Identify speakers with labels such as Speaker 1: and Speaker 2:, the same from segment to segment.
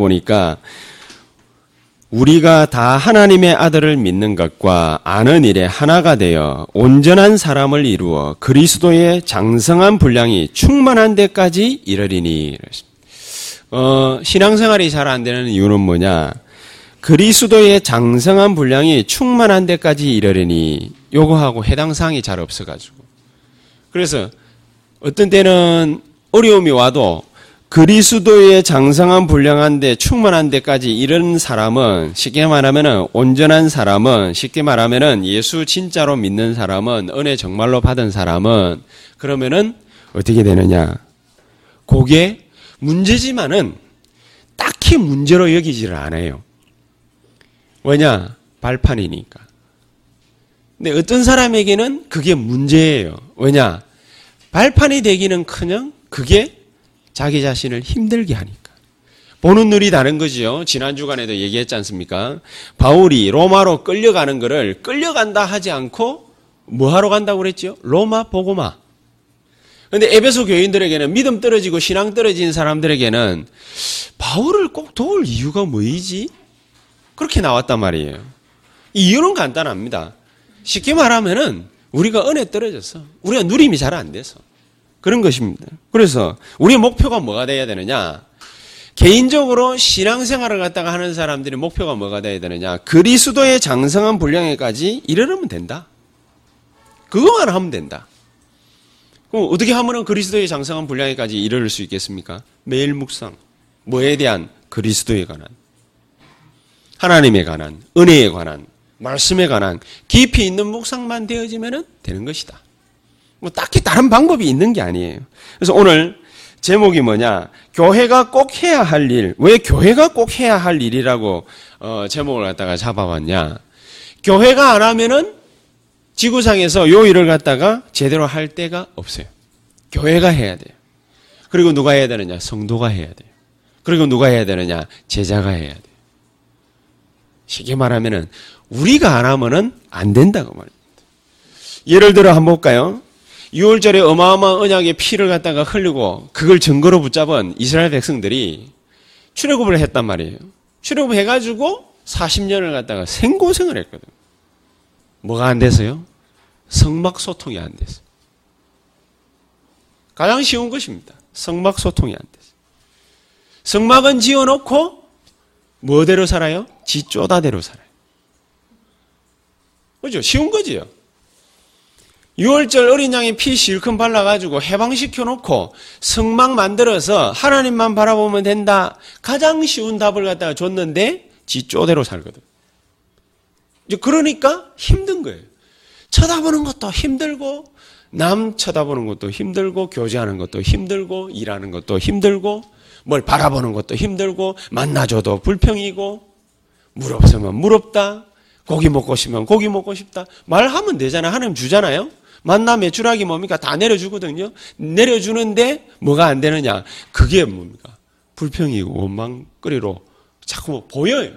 Speaker 1: 보니까 우리가 다 하나님의 아들을 믿는 것과 아는 일에 하나가 되어 온전한 사람을 이루어 그리스도의 장성한 분량이 충만한 데까지 이르리니. 어, 신앙생활이 잘 안 되는 이유는 뭐냐? 그리스도의 장성한 분량이 충만한 데까지 이르리니 요거하고 해당 사항이 잘 없어가지고. 그래서 어떤 때는 어려움이 와도 그리스도의 장성한 불량한데 충만한 데까지 이런 사람은 쉽게 말하면은 온전한 사람은 쉽게 말하면은 예수 진짜로 믿는 사람은 은혜 정말로 받은 사람은 그러면은 어떻게 되느냐? 그게 문제지만은 딱히 문제로 여기지를 않아요. 왜냐? 발판이니까. 근데 어떤 사람에게는 그게 문제예요. 왜냐? 발판이 되기는 커녕 그게 자기 자신을 힘들게 하니까. 보는 눈이 다른 거지요. 지난 주간에도 얘기했지 않습니까? 바울이 로마로 끌려가는 것을 끌려간다 하지 않고 뭐 하러 간다고 그랬죠? 로마 보고마. 근데 에베소 교인들에게는 믿음 떨어지고 신앙 떨어진 사람들에게는 바울을 꼭 도울 이유가 뭐이지? 그렇게 나왔단 말이에요. 이유는 간단합니다. 쉽게 말하면은 우리가 은혜 떨어졌어. 우리가 누림이 잘 안 돼서. 그런 것입니다. 그래서 우리의 목표가 뭐가 돼야 되느냐? 개인적으로 신앙생활을 갖다가 하는 사람들의 목표가 뭐가 돼야 되느냐? 그리스도의 장성한 분량에까지 이르르면 된다. 그것만 하면 된다. 그럼 어떻게 하면 그리스도의 장성한 분량에까지 이르를 수 있겠습니까? 매일 묵상. 뭐에 대한 그리스도에 관한 하나님에 관한 은혜에 관한 말씀에 관한 깊이 있는 묵상만 되어지면 되는 것이다. 뭐 딱히 다른 방법이 있는 게 아니에요. 그래서 오늘 제목이 뭐냐? 교회가 꼭 해야 할 일. 왜 교회가 꼭 해야 할 일이라고 어, 제목을 갖다가 잡아봤냐? 교회가 안 하면은 지구상에서 요 일을 갖다가 제대로 할 데가 없어요. 교회가 해야 돼요. 그리고 누가 해야 되느냐? 성도가 해야 돼요. 그리고 누가 해야 되느냐? 제자가 해야 돼요. 쉽게 말하면은 우리가 안 하면은 안 된다고 말입니다. 예를 들어 한번 볼까요? 6월절에 어마어마한 언약의 피를 갖다가 흘리고 그걸 증거로 붙잡은 이스라엘 백성들이 출애굽을 했단 말이에요. 출애굽 해가지고 40년을 갖다가 생고생을 했거든. 뭐가 안 돼서요? 성막 소통이 안 됐어요. 가장 쉬운 것입니다. 성막 소통이 안 됐어요. 성막은 지어놓고 뭐대로 살아요? 지 쪼다대로 살아요. 그죠? 쉬운 거지요. 6월절 어린 양의 피 실컷 발라가지고 해방시켜 놓고 성막 만들어서 하나님만 바라보면 된다. 가장 쉬운 답을 갖다가 줬는데 지 쪼대로 살거든. 이제 그러니까 힘든 거예요. 쳐다보는 것도 힘들고 남 쳐다보는 것도 힘들고 교제하는 것도 힘들고 일하는 것도 힘들고 뭘 바라보는 것도 힘들고 만나줘도 불평이고 물 없으면 물 없다. 고기 먹고 싶으면 고기 먹고 싶다. 말하면 되잖아. 하나님 주잖아요. 만남의 주락이 뭡니까? 다 내려주거든요. 내려주는데 뭐가 안 되느냐? 그게 뭡니까? 불평이고 원망거리로 자꾸 보여요.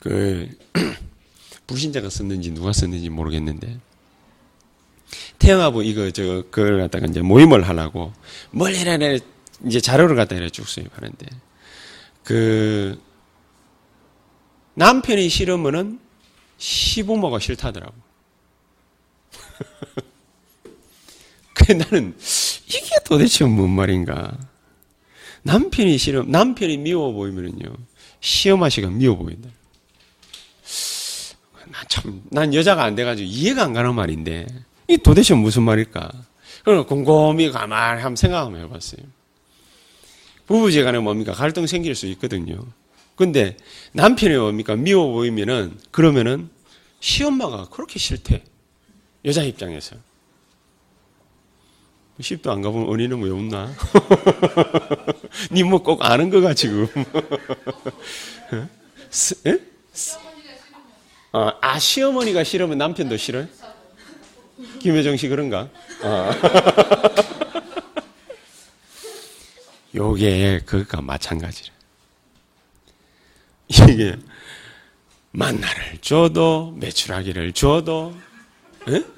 Speaker 1: 그 불신자가 썼는지 누가 썼는지 모르겠는데 태영하고 이거 저 그걸 갖다가 이제 모임을 하려고 멀리라네 이제 자료를 갖다 이래 쭉 수입하는데 그 남편이 싫으면은 시부모가 싫다더라고. 그래 나는 이게 도대체 뭔 말인가? 남편이 싫어, 남편이 미워 보이면은요, 시어마씨가 미워 보인다. 난 참, 난 여자가 안 돼가지고 이해가 안 가는 말인데, 이 도대체 무슨 말일까? 그걸 곰곰이 가만히 한번 생각 한번 해봤어요. 부부지간에 뭡니까? 갈등 생길 수 있거든요. 근데 남편이 뭡니까? 미워 보이면은, 그러면은, 시엄마가 그렇게 싫대. 여자 입장에서. 10도 안 가보면 언니는 왜 웃나? 니뭐 꼭 아는 거가 지금. 에? 어, 아, 시어머니가 싫으면 남편도 싫어요? 김혜정 씨 그런가? 아. 요게 그것과 마찬가지라. 이게 만나를 줘도 매출하기를 줘도 에?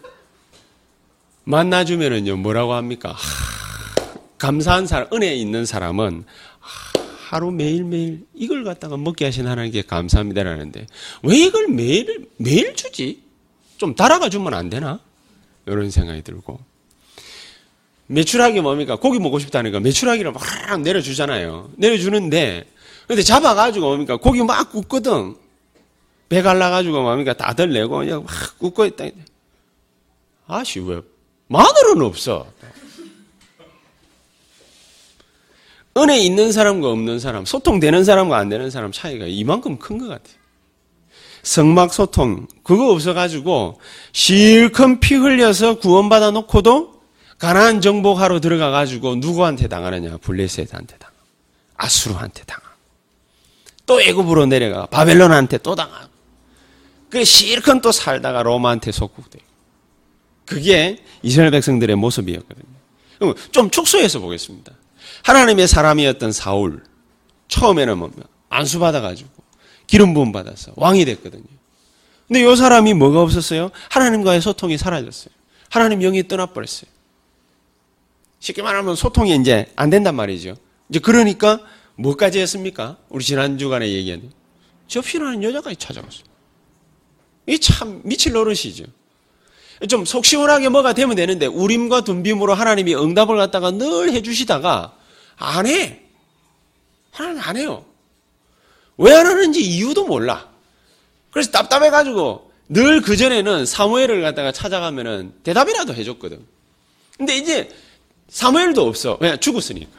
Speaker 1: 만나주면은요 뭐라고 합니까? 하, 감사한 사람, 은혜 있는 사람은 하루 매일매일 이걸 갖다가 먹게 하신 하나님께 감사합니다라는데 왜 이걸 매일, 매일 주지? 좀 달아가 주면 안 되나? 이런 생각이 들고. 매출하기 뭡니까? 고기 먹고 싶다니까 매출하기를 막 내려주잖아요. 내려주는데, 근데 잡아가지고 뭡니까? 고기 막 굽거든. 배 갈라가지고 뭡니까? 다들 내고 그냥 막 굽고 있다. 아씨, 왜? 마늘은 없어. 은혜 있는 사람과 없는 사람, 소통되는 사람과 안 되는 사람 차이가 이만큼 큰 것 같아요. 성막 소통, 그거 없어가지고 실컷 피 흘려서 구원받아 놓고도 가난한 정복하러 들어가가지고 누구한테 당하느냐? 블레셋한테 당하고, 아수르한테 당하고, 또 애굽으로 내려가 바벨론한테 또 당하고, 그 실컷 또 살다가 로마한테 속국되고. 그게 이스라엘 백성들의 모습이었거든요. 좀 축소해서 보겠습니다. 하나님의 사람이었던 사울 처음에는 뭐 안수 받아가지고 기름 부음 받아서 왕이 됐거든요. 근데 이 사람이 뭐가 없었어요? 하나님과의 소통이 사라졌어요. 하나님 영이 떠나버렸어요. 쉽게 말하면 소통이 이제 안 된단 말이죠. 이제 그러니까 뭐까지 했습니까? 우리 지난 주간에 얘기한 접시라는 여자까지 찾아갔어요. 이 참 미칠 노릇이죠. 좀 속 시원하게 뭐가 되면 되는데 우림과 둔빔으로 하나님이 응답을 갖다가 늘 해주시다가 안 해. 하나님 안 해요. 왜 안 하는지 이유도 몰라. 그래서 답답해가지고 늘 그전에는 사무엘을 갖다가 찾아가면은 대답이라도 해줬거든. 근데 이제 사무엘도 없어. 왜? 죽었으니까.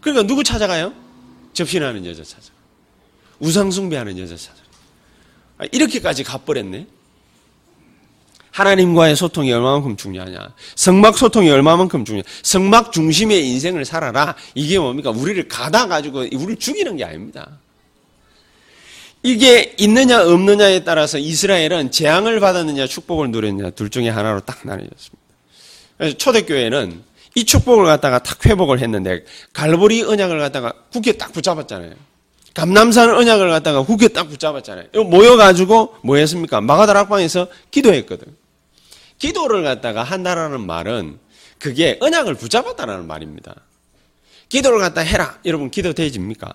Speaker 1: 그러니까 누구 찾아가요? 접신하는 여자 찾아. 우상숭배하는 여자 찾아. 아, 이렇게까지 가버렸네. 하나님과의 소통이 얼마만큼 중요하냐. 성막 소통이 얼마만큼 중요하냐. 성막 중심의 인생을 살아라. 이게 뭡니까? 우리를 가다가지고 우리를 죽이는 게 아닙니다. 이게 있느냐 없느냐에 따라서 이스라엘은 재앙을 받았느냐 축복을 누렸느냐 둘 중에 하나로 딱 나뉘었습니다. 그래서 초대교회는 이 축복을 갖다가 탁 회복을 했는데 갈보리 언약을 갖다가 굳게 딱 붙잡았잖아요. 감남산 언약을 갖다가 굳게 딱 붙잡았잖아요. 모여가지고 뭐 했습니까? 마가다락방에서 기도했거든. 기도를 갖다가 한다라는 말은 그게 언약을 붙잡았다라는 말입니다. 기도를 갖다 해라. 여러분 기도 되집니까?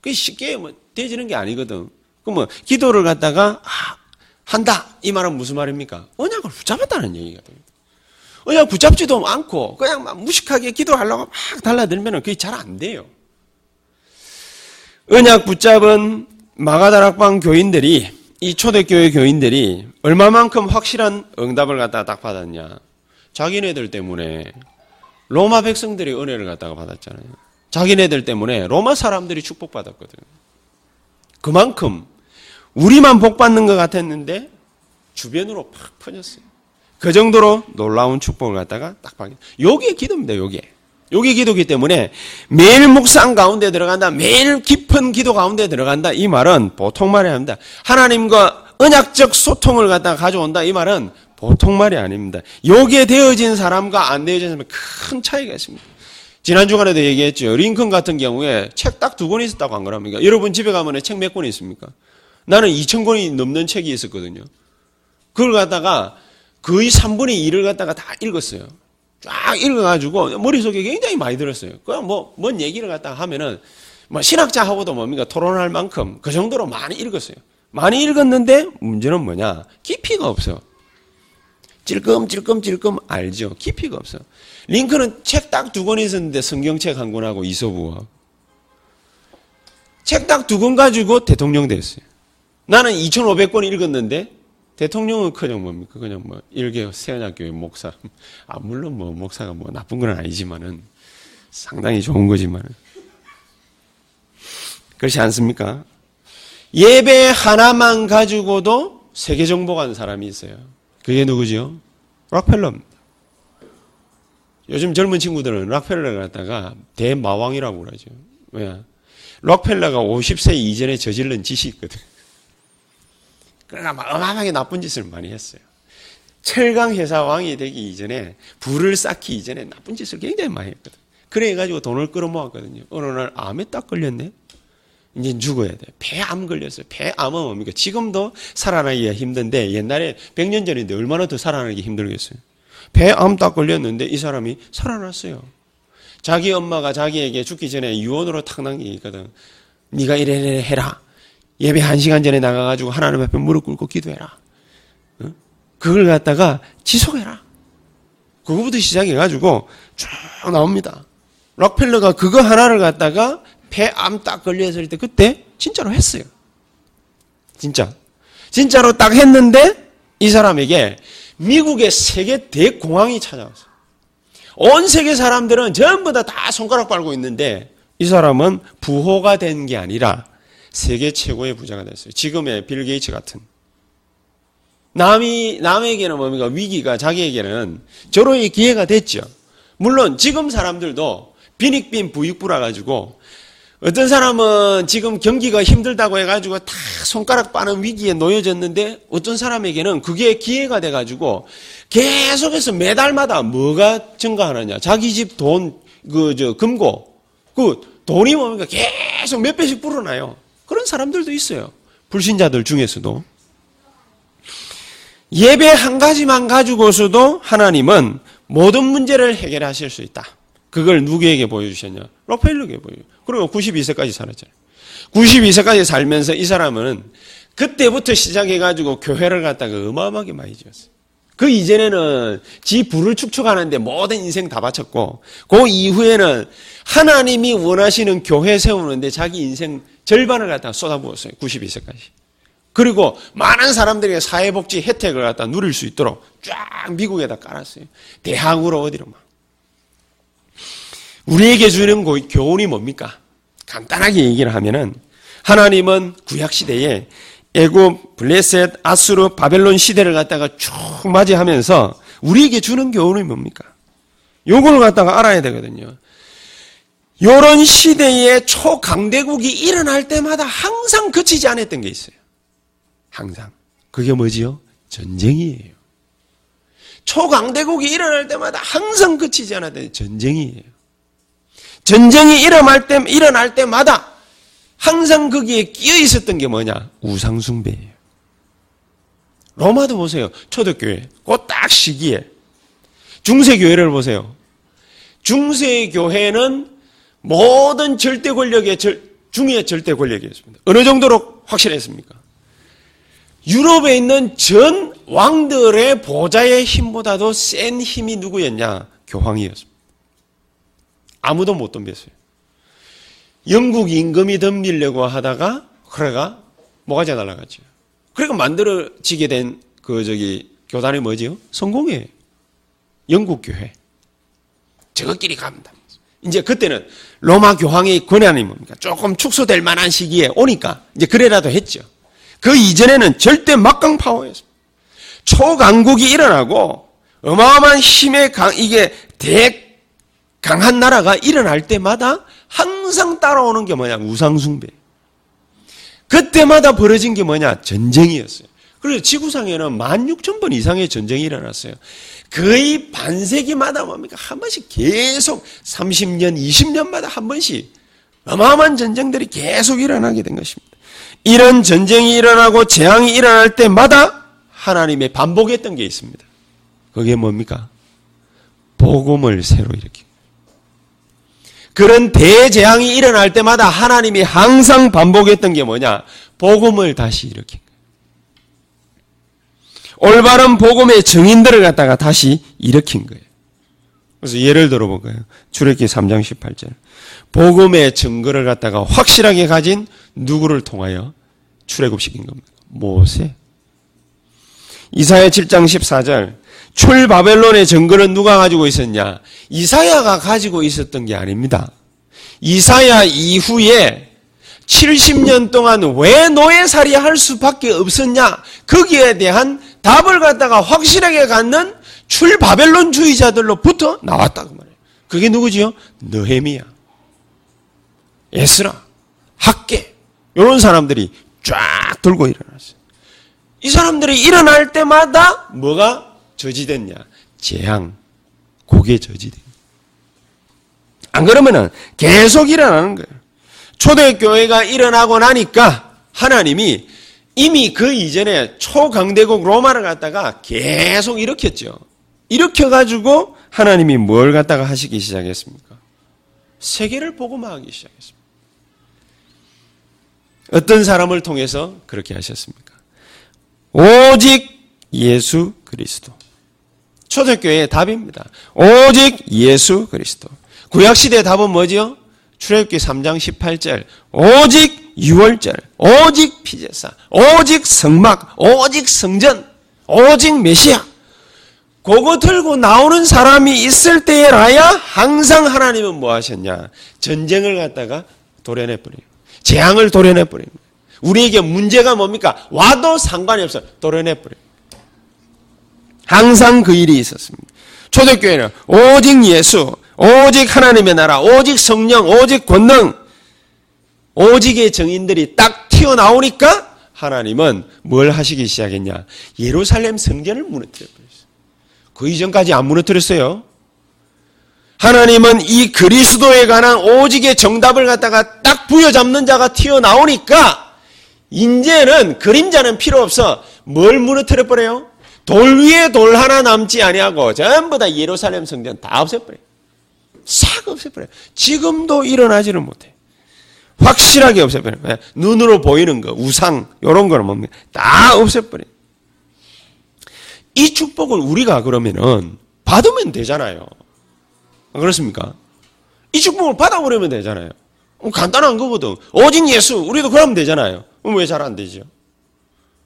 Speaker 1: 그게 쉽게 뭐 되지는 게 아니거든. 그러면 뭐 기도를 갖다가 아, 한다. 이 말은 무슨 말입니까? 언약을 붙잡았다는 얘기거든요. 언약 붙잡지도 않고 그냥 막 무식하게 기도하려고 막 달라들면 그게 잘 안 돼요. 언약 붙잡은 마가다락방 교인들이 이 초대교회 교인들이 얼마만큼 확실한 응답을 갖다가 딱 받았냐. 자기네들 때문에 로마 백성들이 은혜를 갖다가 받았잖아요. 자기네들 때문에 로마 사람들이 축복받았거든. 그만큼 우리만 복받는 것 같았는데 주변으로 팍 퍼졌어요. 그 정도로 놀라운 축복을 갖다가 딱 받게. 요게 기도입니다, 요게. 요게 기도기 때문에 매일 묵상 가운데 들어간다. 매일 깊은 기도 가운데 들어간다. 이 말은 보통 말이 아닙니다. 하나님과 언약적 소통을 갖다가 가져온다. 이 말은 보통 말이 아닙니다. 요게 되어진 사람과 안 되어진 사람의 큰 차이가 있습니다. 지난 주간에도 얘기했죠. 링컨 같은 경우에 책 딱 두 권 있었다고 한 거랍니까? 여러분 집에 가면 책 몇권 있습니까? 나는 2천 권이 넘는 책이 있었거든요. 그걸 갖다가 거의 3분의 2를 갖다가 다 읽었어요. 쫙 읽어가지고 머릿속에 굉장히 많이 들었어요. 그냥 뭐, 뭔 얘기를 갖다가 하면은 뭐 신학자하고도 뭡니까 토론할 만큼 그 정도로 많이 읽었어요. 많이 읽었는데 문제는 뭐냐? 깊이가 없어. 찔끔찔끔찔끔 알죠. 깊이가 없어. 링컨은 책딱 두 권 있었는데 성경책 한 권하고 이소부와 책 딱 두 권 가지고 대통령 됐어요. 나는 2,500권 읽었는데 대통령은 그냥 뭡니까? 그냥 뭐 일개 세연학교의 목사. 아 물론 뭐 목사가 뭐 나쁜 건 아니지만은 상당히 좋은 거지만은 그렇지 않습니까? 예배 하나만 가지고도 세계 정복한 사람이 있어요. 그게 누구지요? 락펠러입니다. 요즘 젊은 친구들은 락펠러를 갖다가 대마왕이라고 그러죠. 왜? 락펠러가 50세 이전에 저질른 짓이 있거든. 그러나 막 어마어마하게 나쁜 짓을 많이 했어요. 철강 회사 왕이 되기 이전에 불을 쌓기 이전에 나쁜 짓을 굉장히 많이 했거든. 그래 가지고 돈을 끌어모았거든요. 어느 날 암에 딱 걸렸네. 이제 죽어야 돼. 폐암 걸렸어요. 폐암은 뭡니까? 지금도 살아나기가 힘든데 옛날에 100년 전인데 얼마나 더 살아나기 힘들겠어요. 폐암 딱 걸렸는데 이 사람이 살아났어요. 자기 엄마가 자기에게 죽기 전에 유언으로 탁난 게 있거든. 네가 이래 이래 해라. 예배 한 시간 전에 나가가지고 하나님 앞에 무릎 꿇고 기도해라. 그걸 갖다가 지속해라. 그거부터 시작해가지고 쭉 나옵니다. 록펠러가 그거 하나를 갖다가 폐암 딱 걸렸을 때 그때 진짜로 했어요. 진짜. 진짜로 딱 했는데 이 사람에게 미국의 세계 대공황이 찾아왔어요. 온 세계 사람들은 전부 다 다 손가락 빨고 있는데 이 사람은 부호가 된 게 아니라 세계 최고의 부자가 됐어요. 지금의 빌 게이츠 같은. 남이, 남에게는 뭡니까? 위기가 자기에게는 저로의 기회가 됐죠. 물론 지금 사람들도 빈익빈 부익부라 가지고 어떤 사람은 지금 경기가 힘들다고 해가지고 다 손가락 빠는 위기에 놓여졌는데 어떤 사람에게는 그게 기회가 돼가지고 계속해서 매달마다 뭐가 증가하느냐. 자기 집 돈, 그, 저, 금고. 그 돈이 뭡니까? 계속 몇 배씩 불어나요. 그런 사람들도 있어요. 불신자들 중에서도. 예배 한 가지만 가지고서도 하나님은 모든 문제를 해결하실 수 있다. 그걸 누구에게 보여주셨냐? 로펠로에게 보여. 그리고 92세까지 살았잖아요. 92세까지 살면서 이 사람은 그때부터 시작해가지고 교회를 갖다가 어마어마하게 많이 지었어요. 그 이전에는 지 부를 축축하는데 모든 인생 다 바쳤고, 그 이후에는 하나님이 원하시는 교회 세우는데 자기 인생 절반을 갖다가 쏟아부었어요. 92세까지. 그리고 많은 사람들이 사회복지 혜택을 갖다 누릴 수 있도록 쫙 미국에다 깔았어요. 대학으로 어디로 막. 우리에게 주는 교훈이 뭡니까? 간단하게 얘기를 하면은 하나님은 구약 시대에 애굽, 블레셋, 아수르, 바벨론 시대를 갖다가 쭉 맞이하면서 우리에게 주는 교훈이 뭡니까? 요걸 갖다가 알아야 되거든요. 요런 시대에 초강대국이 일어날 때마다 항상 그치지 않았던 게 있어요. 항상. 그게 뭐지요? 전쟁이에요. 초강대국이 일어날 때마다 항상 그치지 않았던 전쟁이에요. 전쟁이 일어날, 때, 일어날 때마다 항상 거기에 끼어 있었던 게 뭐냐? 우상숭배예요. 로마도 보세요. 초대교회. 그 딱 시기에. 중세교회를 보세요. 중세교회는 모든 절대 권력의 절, 중의 절대 권력이었습니다. 어느 정도로 확실했습니까? 유럽에 있는 전 왕들의 보좌의 힘보다도 센 힘이 누구였냐? 교황이었습니다. 아무도 못 덤볐어요. 영국 임금이 덤비려고 하다가 그래가 뭐가지 날아갔죠. 그러니까 만들어지게 된 그 저기 교단이 뭐지요? 성공이에요. 영국 교회. 저것끼리 갑니다. 이제 그때는 로마 교황의 권한이 뭡니까? 조금 축소될 만한 시기에 오니까 이제 그래라도 했죠. 그 이전에는 절대 막강 파워였습니다. 초강국이 일어나고 어마어마한 힘의 강, 이게 대 강한 나라가 일어날 때마다 항상 따라오는 게 뭐냐? 우상숭배. 그때마다 벌어진 게 뭐냐? 전쟁이었어요. 그래서 지구상에는 16,000번 이상의 전쟁이 일어났어요. 거의 반세기마다 뭡니까? 한 번씩 계속 30년, 20년마다 한 번씩 어마어마한 전쟁들이 계속 일어나게 된 것입니다. 이런 전쟁이 일어나고 재앙이 일어날 때마다 하나님의 반복했던 게 있습니다. 그게 뭡니까? 복음을 새로 일으키 그런 대재앙이 일어날 때마다 하나님이 항상 반복했던 게 뭐냐? 복음을 다시 거예요. 올바른 복음의 증인들을 갖다가 다시 일으킨 거예요. 그래서 예를 들어볼까요? 출애기 3장 18절. 복음의 증거를 갖다가 확실하게 가진 누구를 통하여 출애굽시킨 겁니다. 모세. 이사야 7장 14절. 출바벨론의 증거는 누가 가지고 있었냐? 이사야가 가지고 있었던 게 아닙니다. 이사야 이후에 70년 동안 왜 노예살이 할 수밖에 없었냐? 거기에 대한 답을 갖다가 확실하게 갖는 출바벨론주의자들로부터 나왔다고 말해요. 그게 누구지요? 느헤미야, 에스라, 학계 이런 사람들이 쫙 돌고 일어났어요. 이 사람들이 일어날 때마다 뭐가 저지됐냐? 재앙, 고개 저지된. 안 그러면은 계속 일어나는 거예요. 초대교회가 일어나고 나니까 하나님이 이미 그 이전에 초강대국 로마를 갖다가 계속 일으켰죠. 일으켜가지고 하나님이 뭘 갖다가 하시기 시작했습니까? 세계를 복음화하기 시작했습니다. 어떤 사람을 통해서 그렇게 하셨습니까? 오직 예수 그리스도. 초대교회의 답입니다. 오직 예수 그리스도. 구약시대의 답은 뭐지요? 출애굽기 3장 18절. 오직 유월절. 오직 피제사. 오직 성막. 오직 성전. 오직 메시아. 그거 들고 나오는 사람이 있을 때에라야 항상 하나님은 뭐 하셨냐? 전쟁을 갖다가 도려내 버려요. 재앙을 도려내버려요. 우리에게 문제가 뭡니까? 와도 상관이 없어. 도려내 버려요. 항상 그 일이 있었습니다. 초대교회는 오직 예수, 오직 하나님의 나라, 오직 성령, 오직 권능, 오직의 정인들이 딱 튀어나오니까 하나님은 뭘 하시기 시작했냐? 예루살렘 성전을 무너뜨려 버렸어요. 그 이전까지 안 무너뜨렸어요. 하나님은 이 그리스도에 관한 오직의 정답을 갖다가 딱 부여잡는 자가 튀어나오니까 이제는 그림자는 필요 없어. 뭘 무너뜨려 버려요? 돌 위에 돌 하나 남지 아니하고 전부 다 예루살렘 성전 다 없애버려. 싹 없애버려. 지금도 일어나지를 못해. 확실하게 없애버려. 눈으로 보이는 거, 우상, 이런 거는 뭡니까? 다 없애버려. 이 축복을 우리가 그러면은 받으면 되잖아요. 그렇습니까? 이 축복을 받아버리면 되잖아요. 간단한 거거든. 오직 예수, 우리도 그러면 되잖아요. 왜 잘 안 되죠?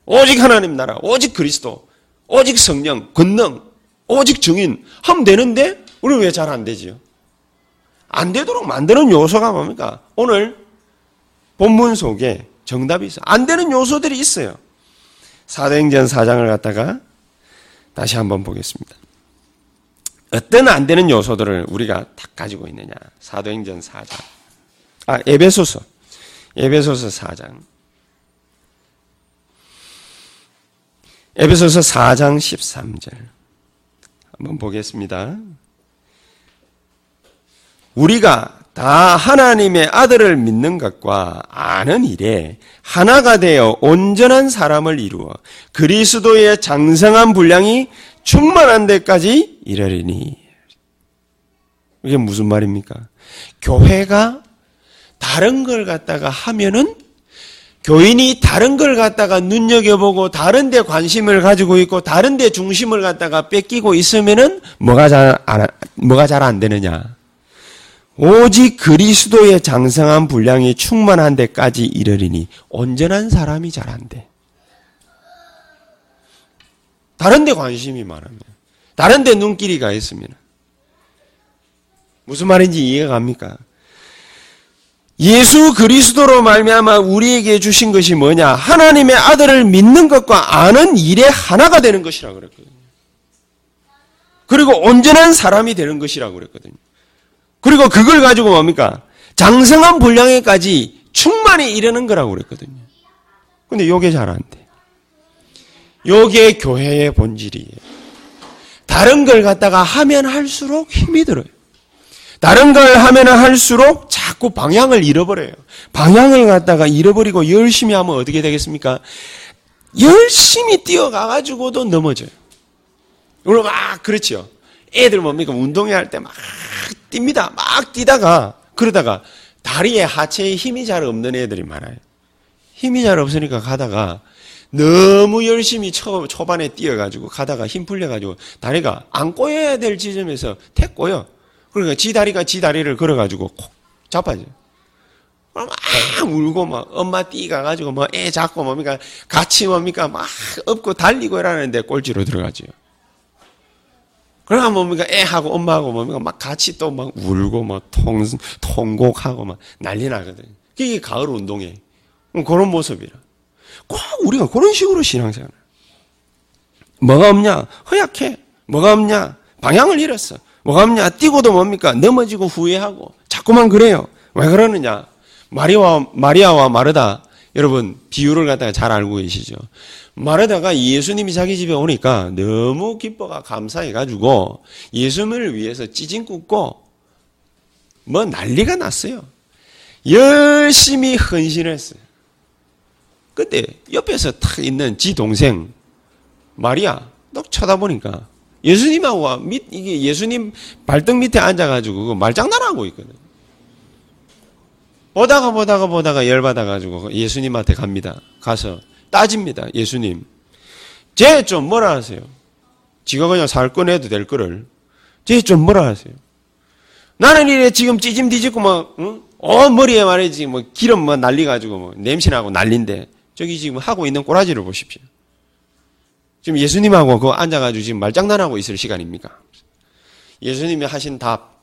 Speaker 1: 오직 하나님 나라, 오직 그리스도, 오직 성령, 권능, 오직 증인 하면 되는데 우리 왜 잘 안 되지요? 안 되도록 만드는 요소가 뭡니까? 오늘 본문 속에 정답이 있어요. 안 되는 요소들이 있어요. 사도행전 4장을 갖다가 다시 한번 보겠습니다. 어떤 안 되는 요소들을 우리가 다 가지고 있느냐. 사도행전 4장. 아, 에베소서. 에베소서 4장. 에베소서 4장 13절. 한번 보겠습니다. 우리가 다 하나님의 아들을 믿는 것과 아는 일에 하나가 되어 온전한 사람을 이루어 그리스도의 장성한 분량이 충만한 데까지 이르리니. 이게 무슨 말입니까? 교회가 다른 걸 갖다가 하면은 교인이 다른 걸 갖다가 눈여겨보고 다른 데 관심을 가지고 있고 다른 데 중심을 갖다가 뺏기고 있으면은 뭐가 잘, 뭐가 잘 안 되느냐. 오직 그리스도의 장성한 분량이 충만한 데까지 이르리니 온전한 사람이 잘안 돼. 다른 데 관심이 많으면, 다른 데 눈길이 가 있으면 무슨 말인지 이해가 갑니까? 예수 그리스도로 말미암아 우리에게 주신 것이 뭐냐? 하나님의 아들을 믿는 것과 아는 일에 하나가 되는 것이라고 그랬거든요. 그리고 온전한 사람이 되는 것이라고 그랬거든요. 그리고 그걸 가지고 뭡니까? 장성한 분량에까지 충만히 이르는 거라고 그랬거든요. 근데 요게 잘 안 돼. 요게 교회의 본질이에요. 다른 걸 갖다가 하면 할수록 힘이 들어요. 다른 걸 하면 할수록 자꾸 방향을 잃어버려요. 방향을 갖다가 잃어버리고 열심히 하면 어떻게 되겠습니까? 열심히 뛰어가가지고도 넘어져요. 물론 막, 그렇죠. 애들 뭡니까? 운동회 할 때 막 뜁니다. 막 뛰다가, 그러다가 다리에 하체에 힘이 잘 없는 애들이 많아요. 힘이 잘 없으니까 가다가 너무 열심히 초, 초반에 뛰어가지고 가다가 힘 풀려가지고 다리가 안 꼬여야 될 지점에서 태 꼬여. 그러니까 지 다리가 지 다리를 걸어가지고 콕 자빠져요. 막 울고 막 엄마 뛰가가지고 뭐 애 잡고 뭡니까 같이 뭡니까 막 업고 달리고 이러는데 꼴찌로 들어가죠. 그러나 뭡니까 애하고 엄마하고 뭡니까 막 같이 또 막 울고 막 통, 통곡하고 막 난리 나거든. 그게 가을 운동회. 그런 모습이라. 꼭 우리가 그런 식으로 신앙생활. 뭐가 없냐? 허약해. 뭐가 없냐? 방향을 잃었어. 뭐가 없냐? 뛰고도 뭡니까? 넘어지고 후회하고. 자꾸만 그래요. 왜 그러느냐? 마리아와, 마리아와 마르다. 여러분, 비유를 갖다가 잘 알고 계시죠? 마르다가 예수님이 자기 집에 오니까 너무 기뻐가 감사해가지고 예수님을 위해서 찌진 굽고 뭐 난리가 났어요. 열심히 헌신했어요. 그때 옆에서 탁 있는 지 동생 마리아 딱 쳐다보니까 예수님하고 밑, 이게 예수님 발등 밑에 앉아가지고 말장난하고 있거든. 보다가 보다가 보다가 열받아가지고 예수님한테 갑니다. 가서 따집니다. 예수님. 쟤 좀 뭐라 하세요? 지가 그냥 살 꺼내도 될 거를. 쟤 좀 뭐라 하세요? 나는 이래 지금 찌짐 뒤집고 막, 응? 어, 머리에 말이지, 뭐, 기름 뭐 날리가지고 뭐, 냄새나고 난린데, 저기 지금 하고 있는 꼬라지를 보십시오. 지금 예수님하고 그 앉아가지고 지금 말장난하고 있을 시간입니까? 예수님이 하신 답,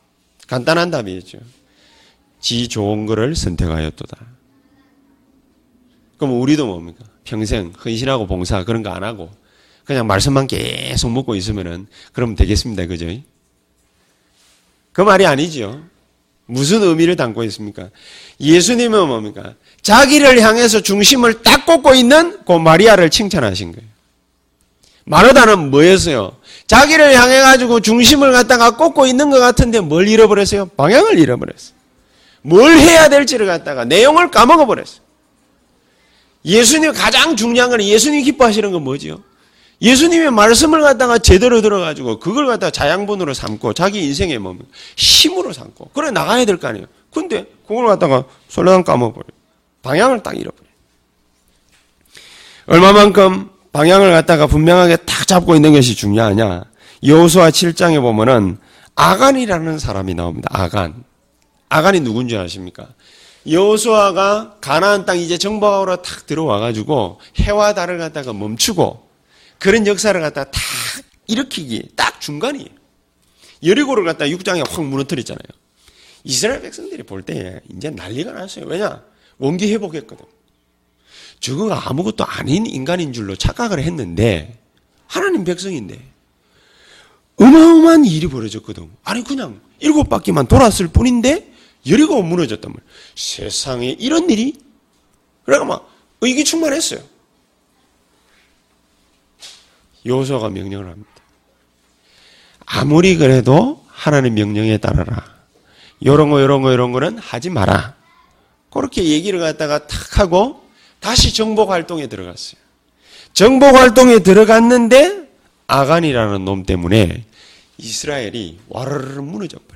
Speaker 1: 간단한 답이었죠. 지 좋은 거를 선택하였도다. 그럼 우리도 뭡니까? 평생 헌신하고 봉사 그런 거 안 하고 그냥 말씀만 계속 먹고 있으면은 그럼 되겠습니다. 그죠? 그 말이 아니죠. 무슨 의미를 담고 있습니까? 예수님은 뭡니까? 자기를 향해서 중심을 딱 꽂고 있는 그 마리아를 칭찬하신 거예요. 마르다는 뭐였어요? 자기를 향해 가지고 중심을 갖다가 꽂고 있는 것 같은데 뭘 잃어버렸어요? 방향을 잃어버렸어요. 뭘 해야 될지를 갖다가 내용을 까먹어 버렸어요. 예수님 가장 중요한 건 예수님 기뻐하시는 건 뭐지요? 예수님의 말씀을 갖다가 제대로 들어가지고 그걸 갖다가 자양분으로 삼고 자기 인생의 몸 힘으로 삼고 그래 나가야 될 거 아니에요. 근데 그걸 갖다가 솔로당 까먹어버려. 방향을 딱 잃어버려. 얼마만큼 방향을 갖다가 분명하게 딱 잡고 있는 것이 중요하냐? 여호수아 7장에 보면은 아간이라는 사람이 나옵니다. 아간. 아간이 누군지 아십니까? 여호수아가 가나안 땅 이제 정복하러 탁 들어와 가지고 해와 달을 갖다가 멈추고 그런 역사를 갖다가 탁 일으키기 딱 중간이에요. 여리고를 갖다 육장에 확 무너뜨렸잖아요. 이스라엘 백성들이 볼 때 이제 난리가 났어요. 왜냐? 원기 회복했거든. 저거가 아무것도 아닌 인간인 줄로 착각을 했는데 하나님 백성인데 어마어마한 일이 벌어졌거든. 아니 그냥 일곱 바퀴만 돌았을 뿐인데 여리고 무너졌단 말이야. 세상에 이런 일이? 그래가 막 의기충만했어요. 요소가 명령을 합니다. 아무리 그래도 하나님 명령에 따라라. 요런 거, 요런 거, 요런 거는 하지 마라. 그렇게 얘기를 갖다가 탁 하고 다시 정복 활동에 들어갔어요. 정복 활동에 들어갔는데 아간이라는 놈 때문에 이스라엘이 와르르 무너져 버려요.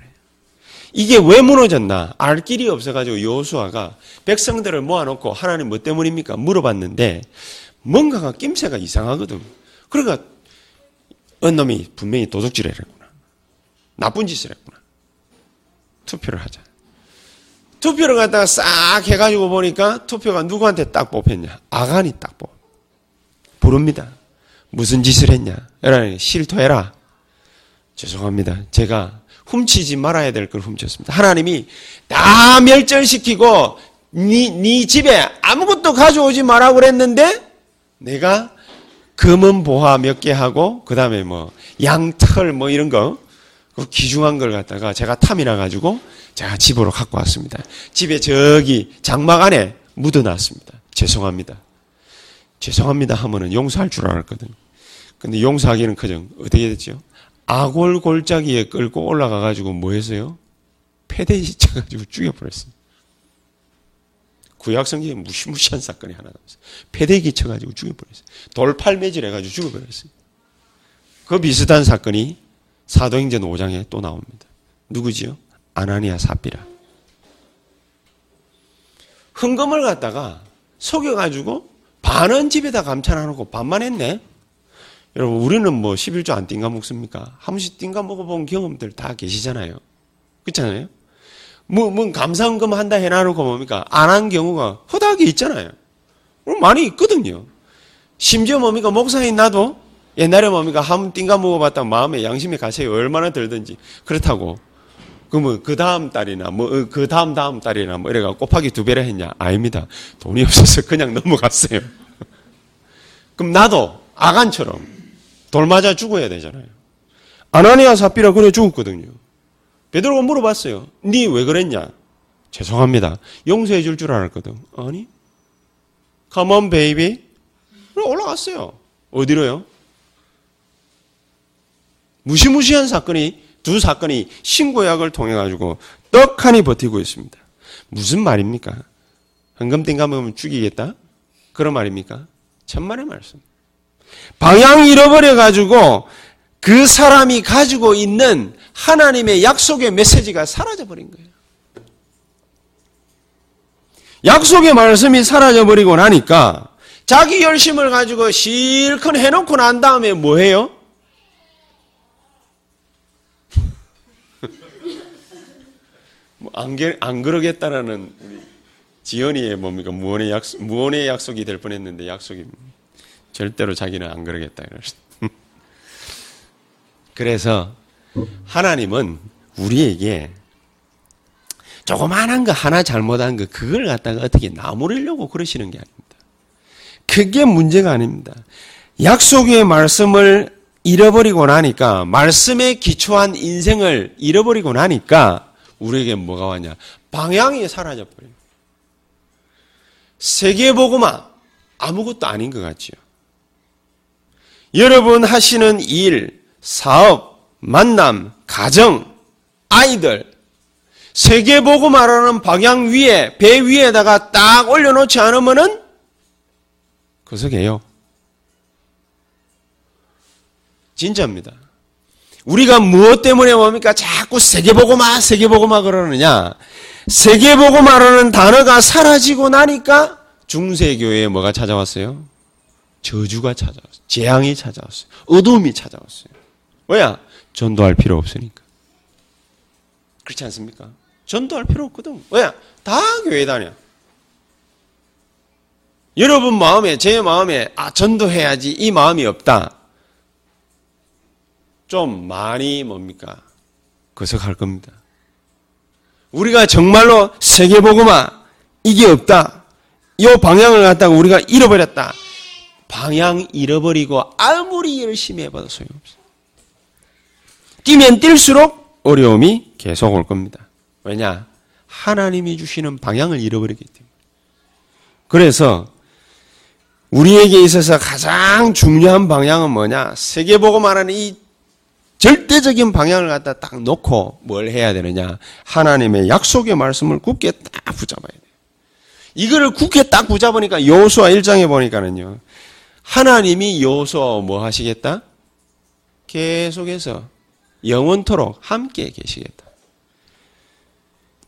Speaker 1: 이게 왜 무너졌나? 알 길이 없어가지고 여호수아가 백성들을 모아놓고 하나님 뭐 때문입니까? 물어봤는데 뭔가가 낌새가 이상하거든. 그러니까 은 놈이 분명히 도둑질을 했구나. 나쁜 짓을 했구나. 투표를 하자. 투표를 갖다가 싹 해가지고 보니까 투표가 누구한테 딱 뽑혔냐? 아간이 딱 뽑. 부릅니다. 무슨 짓을 했냐? 여러분 실토해라. 죄송합니다. 제가 훔치지 말아야 될 걸 훔쳤습니다. 하나님이 다 멸절시키고 네, 네 집에 아무것도 가져오지 말라고 그랬는데 내가 금은 보화 몇 개 하고 그 다음에 뭐 양털 뭐 이런 거 그 귀중한 걸 갖다가 제가 탐이 나 가지고 제가 집으로 갖고 왔습니다. 집에 저기 장막 안에 묻어놨습니다. 죄송합니다. 죄송합니다 하면은 용서할 줄 알았거든. 근데 용서하기는 커녕 어떻게 됐죠? 아골 골짜기에 끌고 올라가 가지고 뭐 했어요? 패대시 쳐가지고 죽여버렸어요. 구약 성경에 무시무시한 사건이 하나 나왔어요. 패대기 쳐가지고 죽여버렸어요. 돌팔매질 해가지고 죽여버렸어요. 그 비슷한 사건이 사도행전 5장에 또 나옵니다. 누구지요? 아나니아 사비라. 흥금을 갖다가 속여가지고 반은 집에다 감춰놔놓고 반만 했네? 여러분, 우리는 뭐 11조 안 띵가 먹습니까? 한 번씩 띵가 먹어본 경험들 다 계시잖아요. 그렇잖아요? 뭐, 뭐, 감사헌금 한다 해놔놓고 뭡니까? 안 한 경우가 허다하게 있잖아요. 많이 있거든요. 심지어 뭡니까? 목사인 나도 옛날에 뭡니까? 한 띵가 먹어봤다 마음에 양심의 가책이 얼마나 들든지. 그렇다고. 그러면 그 다음 달이나 뭐그 어, 다음 다음 달이나 뭐 이래가 곱하기 두 배를 했냐? 아닙니다. 돈이 없어서 그냥 넘어갔어요. 그럼 나도 아간처럼 돌 맞아 죽어야 되잖아요. 아나니아 사피라 그래 죽었거든요. 베드로가 물어봤어요. 니 왜 그랬냐? 죄송합니다. 용서해 줄 줄 알았거든. 아니? Come on, baby. 올라갔어요. 어디로요? 무시무시한 사건이 두 사건이 신고약을 통해 가지고 떡하니 버티고 있습니다. 무슨 말입니까? 헌금땡가 먹으면 죽이겠다? 그런 말입니까? 천만의 말씀. 방향 잃어버려 가지고 그 사람이 가지고 있는 하나님의 약속의 메시지가 사라져 버린 거예요. 약속의 말씀이 사라져 버리고 나니까 자기 열심을 가지고 실컷 해놓고 난 다음에 뭐 해요? 뭐안 안 그러겠다라는 우리 지연이의 뭡니까 무언의 약속 무언의 약속이 될 뻔했는데 약속이 절대로 자기는 안 그러겠다 그래서 하나님은 우리에게 조그만한 거 하나 잘못한 거 그걸 갖다가 어떻게 나무르려고 그러시는 게 아닙니다. 그게 문제가 아닙니다. 약속의 말씀을 잃어버리고 나니까 말씀에 기초한 인생을 잃어버리고 나니까 우리에게 뭐가 왔냐? 방향이 사라져 버려요. 세계보고만 아무것도 아닌 것 같지요. 여러분 하시는 일, 사업, 만남, 가정, 아이들, 세계보고 말하는 방향 위에, 배 위에다가 딱 올려놓지 않으면은, 그석에요. 진짜입니다. 우리가 무엇 때문에 뭡니까? 자꾸 세계보고마, 세계보고마 그러느냐? 세계보고마라는 단어가 사라지고 나니까 중세교회에 뭐가 찾아왔어요? 저주가 찾아왔어요. 재앙이 찾아왔어요. 어둠이 찾아왔어요. 왜야? 전도할 필요 없으니까. 그렇지 않습니까? 전도할 필요 없거든. 왜야? 다 교회 다녀. 여러분 마음에, 제 마음에, 아, 전도해야지. 이 마음이 없다. 좀 많이 뭡니까? 거석할 겁니다. 우리가 정말로 세계보고만 이게 없다. 이 방향을 갖다가 우리가 잃어버렸다. 방향 잃어버리고 아무리 열심히 해봐도 소용없어. 뛰면 뛸수록 어려움이 계속 올 겁니다. 왜냐? 하나님이 주시는 방향을 잃어버리기 때문에. 그래서 우리에게 있어서 가장 중요한 방향은 뭐냐? 세계보고 말하는 이 절대적인 방향을 갖다 딱 놓고 뭘 해야 되느냐? 하나님의 약속의 말씀을 굳게 딱 붙잡아야 돼요. 이거를 굳게 딱 붙잡으니까 여호수아 1장에 보니까는요. 하나님이 여호수아 뭐 하시겠다? 계속해서 영원토록 함께 계시겠다.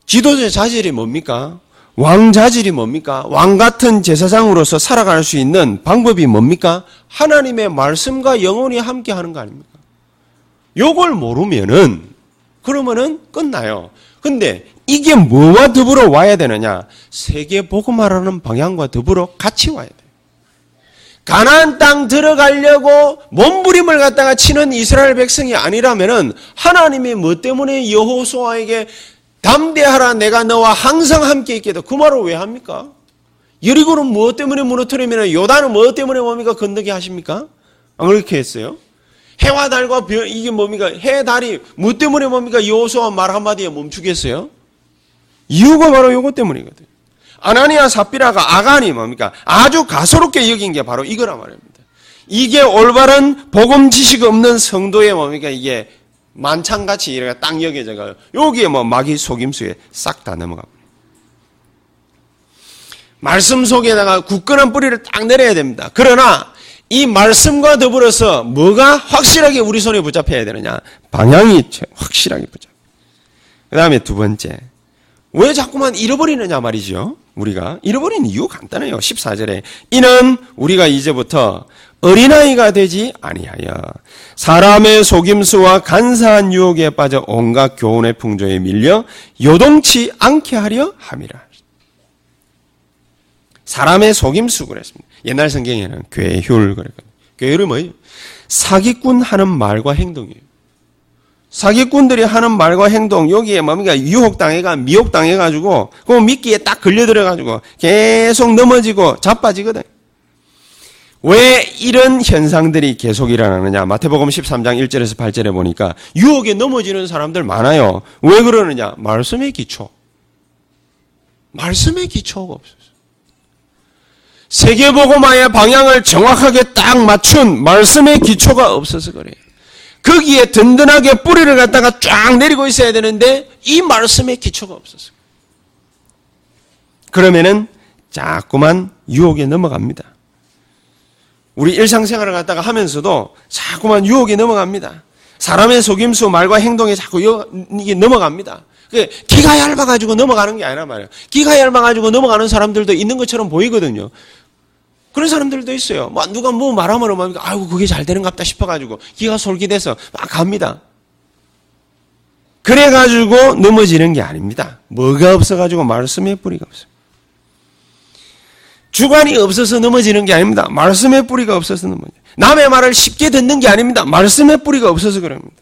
Speaker 1: 지도자 자질이 뭡니까? 왕 자질이 뭡니까? 왕 같은 제사장으로서 살아갈 수 있는 방법이 뭡니까? 하나님의 말씀과 영원히 함께 하는 거 아닙니까? 요걸 모르면은 그러면은 끝나요. 근데 이게 뭐와 더불어 와야 되느냐? 세계 복음화라는 방향과 더불어 같이 와야. 가나안 땅 들어가려고 몸부림을 갖다가 치는 이스라엘 백성이 아니라면은 하나님이 뭐 때문에 여호수아에게 담대하라 내가 너와 항상 함께 있겠다. 그 말을 왜 합니까? 여리고는 무엇 때문에 무너뜨리면 요단은 무엇 때문에 뭡니까? 건너게 하십니까? 안 그렇게 했어요? 해와 달과 별, 이게 뭡니까? 해, 달이 뭐 때문에 뭡니까? 여호수아 말 한마디에 멈추겠어요? 이유가 바로 요것 때문이거든. 아나니아 사피라가 아간이 뭡니까? 아주 가소롭게 여긴 게 바로 이거란 말입니다. 이게 올바른 복음 지식 없는 성도의 뭡니까? 이게 만찬같이 이렇게 딱 여겨져가 여기에 뭐 마귀 속임수에 싹 다 넘어가. 말씀 속에다가 굳건한 뿌리를 딱 내려야 됩니다. 그러나 이 말씀과 더불어서 뭐가 확실하게 우리 손에 붙잡혀야 되느냐? 방향이 확실하게 붙잡. 그 다음에 두 번째. 왜 자꾸만 잃어버리느냐 말이죠. 우리가 잃어버리는 이유 간단해요. 14절에 이는 우리가 이제부터 어린아이가 되지 아니하여 사람의 속임수와 간사한 유혹에 빠져 온갖 교훈의 풍조에 밀려 요동치 않게 하려 함이라. 사람의 속임수 그랬습니다. 옛날 성경에는 괴휼 그랬거든요. 괴휼은 뭐예요? 사기꾼 하는 말과 행동이에요. 사기꾼들이 하는 말과 행동 여기에 뭡니까 유혹당해가 미혹당해가지고 그 미끼에 딱 걸려들어가지고 계속 넘어지고 자빠지거든. 왜 이런 현상들이 계속 일어나느냐? 마태복음 13장 1절에서 8절에 보니까 유혹에 넘어지는 사람들 많아요. 왜 그러느냐? 말씀의 기초. 말씀의 기초가 없어요. 세계보고마의 방향을 정확하게 딱 맞춘 말씀의 기초가 없어서 그래요. 거기에 든든하게 뿌리를 갖다가 쫙 내리고 있어야 되는데 이 말씀의 기초가 없어서. 그러면은 자꾸만 유혹에 넘어갑니다. 우리 일상생활을 갖다가 하면서도 자꾸만 유혹에 넘어갑니다. 사람의 속임수, 말과 행동에 자꾸 이게 넘어갑니다. 그 기가 얇아가지고 넘어가는 게 아니란 말이에요. 기가 얇아가지고 넘어가는 사람들도 있는 것처럼 보이거든요. 그런 사람들도 있어요. 뭐 누가 뭐 말하면 막 아이고 그게 잘 되는갑다 싶어가지고 기가 솔깃해서 막 갑니다. 그래가지고 넘어지는 게 아닙니다. 뭐가 없어가지고 말씀의 뿌리가 없어요. 주관이 없어서 넘어지는 게 아닙니다. 말씀의 뿌리가 없어서 넘어져요. 남의 말을 쉽게 듣는 게 아닙니다. 말씀의 뿌리가 없어서 그럽니다.